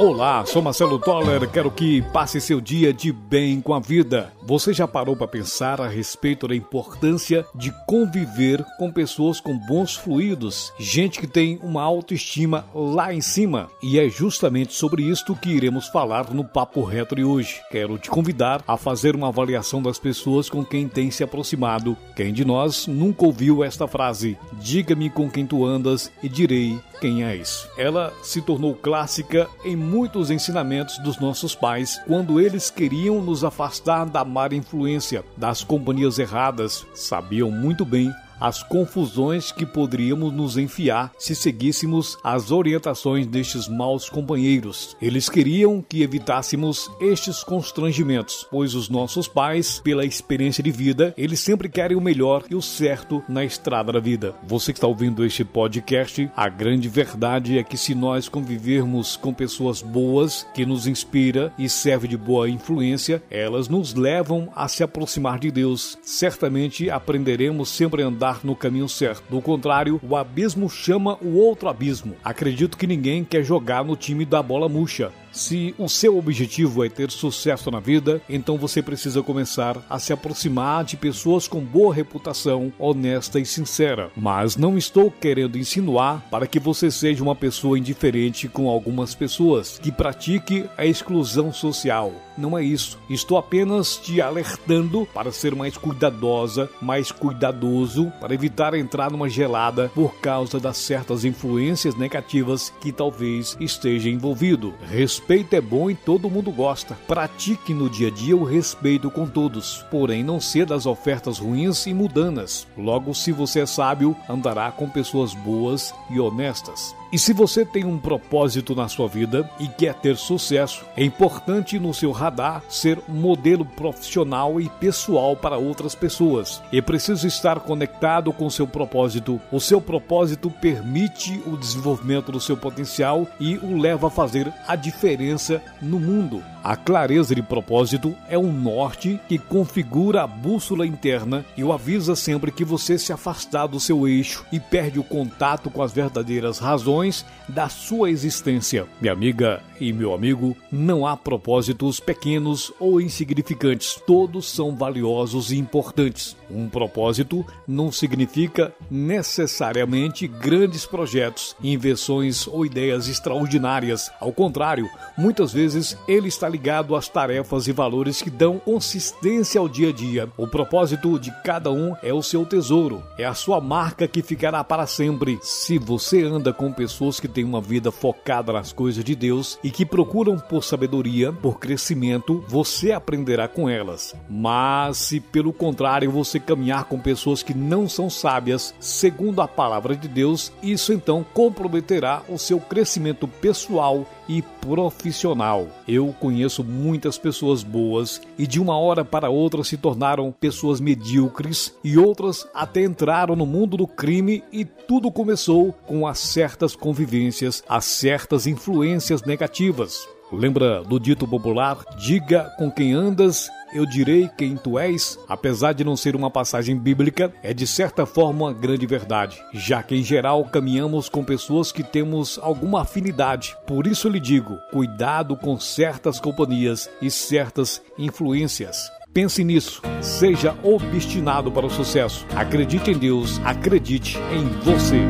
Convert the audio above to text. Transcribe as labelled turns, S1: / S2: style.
S1: Olá, sou Marcelo Toller, quero que passe seu dia de bem com a vida. Você já parou para pensar a respeito da importância de conviver com pessoas com bons fluidos, gente que tem uma autoestima lá em cima? E é justamente sobre isto que iremos falar no Papo Reto de hoje. Quero te convidar a fazer uma avaliação das pessoas com quem tem se aproximado. Quem de nós nunca ouviu esta frase? Diga-me com quem tu andas e direi quem és. Ela se tornou clássica em muitos ensinamentos dos nossos pais quando eles queriam nos afastar da má influência das companhias erradas. Sabiam muito bem as confusões que poderíamos nos enfiar se seguíssemos as orientações destes maus companheiros. Eles queriam que evitássemos estes constrangimentos, pois os nossos pais, pela experiência de vida, eles sempre querem o melhor e o certo na estrada da vida. Você que está ouvindo este podcast, a grande verdade é que se nós convivermos com pessoas boas, que nos inspira e serve de boa influência, elas nos levam a se aproximar de Deus. Certamente aprenderemos sempre a andar andar no caminho certo. Do contrário, o abismo chama o outro abismo. Acredito que ninguém quer jogar no time da bola murcha. Se o seu objetivo é ter sucesso na vida, então você precisa começar a se aproximar de pessoas com boa reputação, honesta e sincera. Mas não estou querendo insinuar para que você seja uma pessoa indiferente com algumas pessoas, que pratique a exclusão social. Não é isso. Estou apenas te alertando para ser mais cuidadosa, mais cuidadoso, para evitar entrar numa gelada por causa das certas influências negativas que talvez esteja envolvido. Respeito é bom e todo mundo gosta. Pratique no dia a dia o respeito com todos, porém não ser das ofertas ruins e mudanas. Logo, se você é sábio, andará com pessoas boas e honestas. E se você tem um propósito na sua vida e quer ter sucesso, é importante no seu radar ser modelo profissional e pessoal para outras pessoas. É preciso estar conectado com seu propósito. O seu propósito permite o desenvolvimento do seu potencial e o leva a fazer a diferença no mundo. A clareza de propósito é um norte que configura a bússola interna e o avisa sempre que você se afastar do seu eixo e perde o contato com as verdadeiras razões da sua existência. Minha amiga e meu amigo, não há propósitos pequenos ou insignificantes, todos são valiosos e importantes. Um propósito não significa necessariamente grandes projetos, invenções ou ideias extraordinárias. Ao contrário, muitas vezes ele está ligado às tarefas e valores que dão consistência ao dia a dia. O propósito de cada um é o seu tesouro, é a sua marca que ficará para sempre. Se você anda com pessoas que têm uma vida focada nas coisas de Deus e que procuram por sabedoria, por crescimento, você aprenderá com elas. Mas se pelo contrário você caminhar com pessoas que não são sábias, segundo a palavra de Deus, isso então comprometerá o seu crescimento pessoal e profissional. Eu conheço muitas pessoas boas e de uma hora para outra se tornaram pessoas medíocres e outras até entraram no mundo do crime e tudo começou com as certas convivências, as certas influências negativas. Lembra do dito popular: diga com quem andas, eu direi quem tu és? Apesar de não ser uma passagem bíblica, é de certa forma uma grande verdade, já que em geral caminhamos com pessoas que temos alguma afinidade. Por isso lhe digo: cuidado com certas companhias e certas influências. Pense nisso, seja obstinado para o sucesso. Acredite em Deus, acredite em você.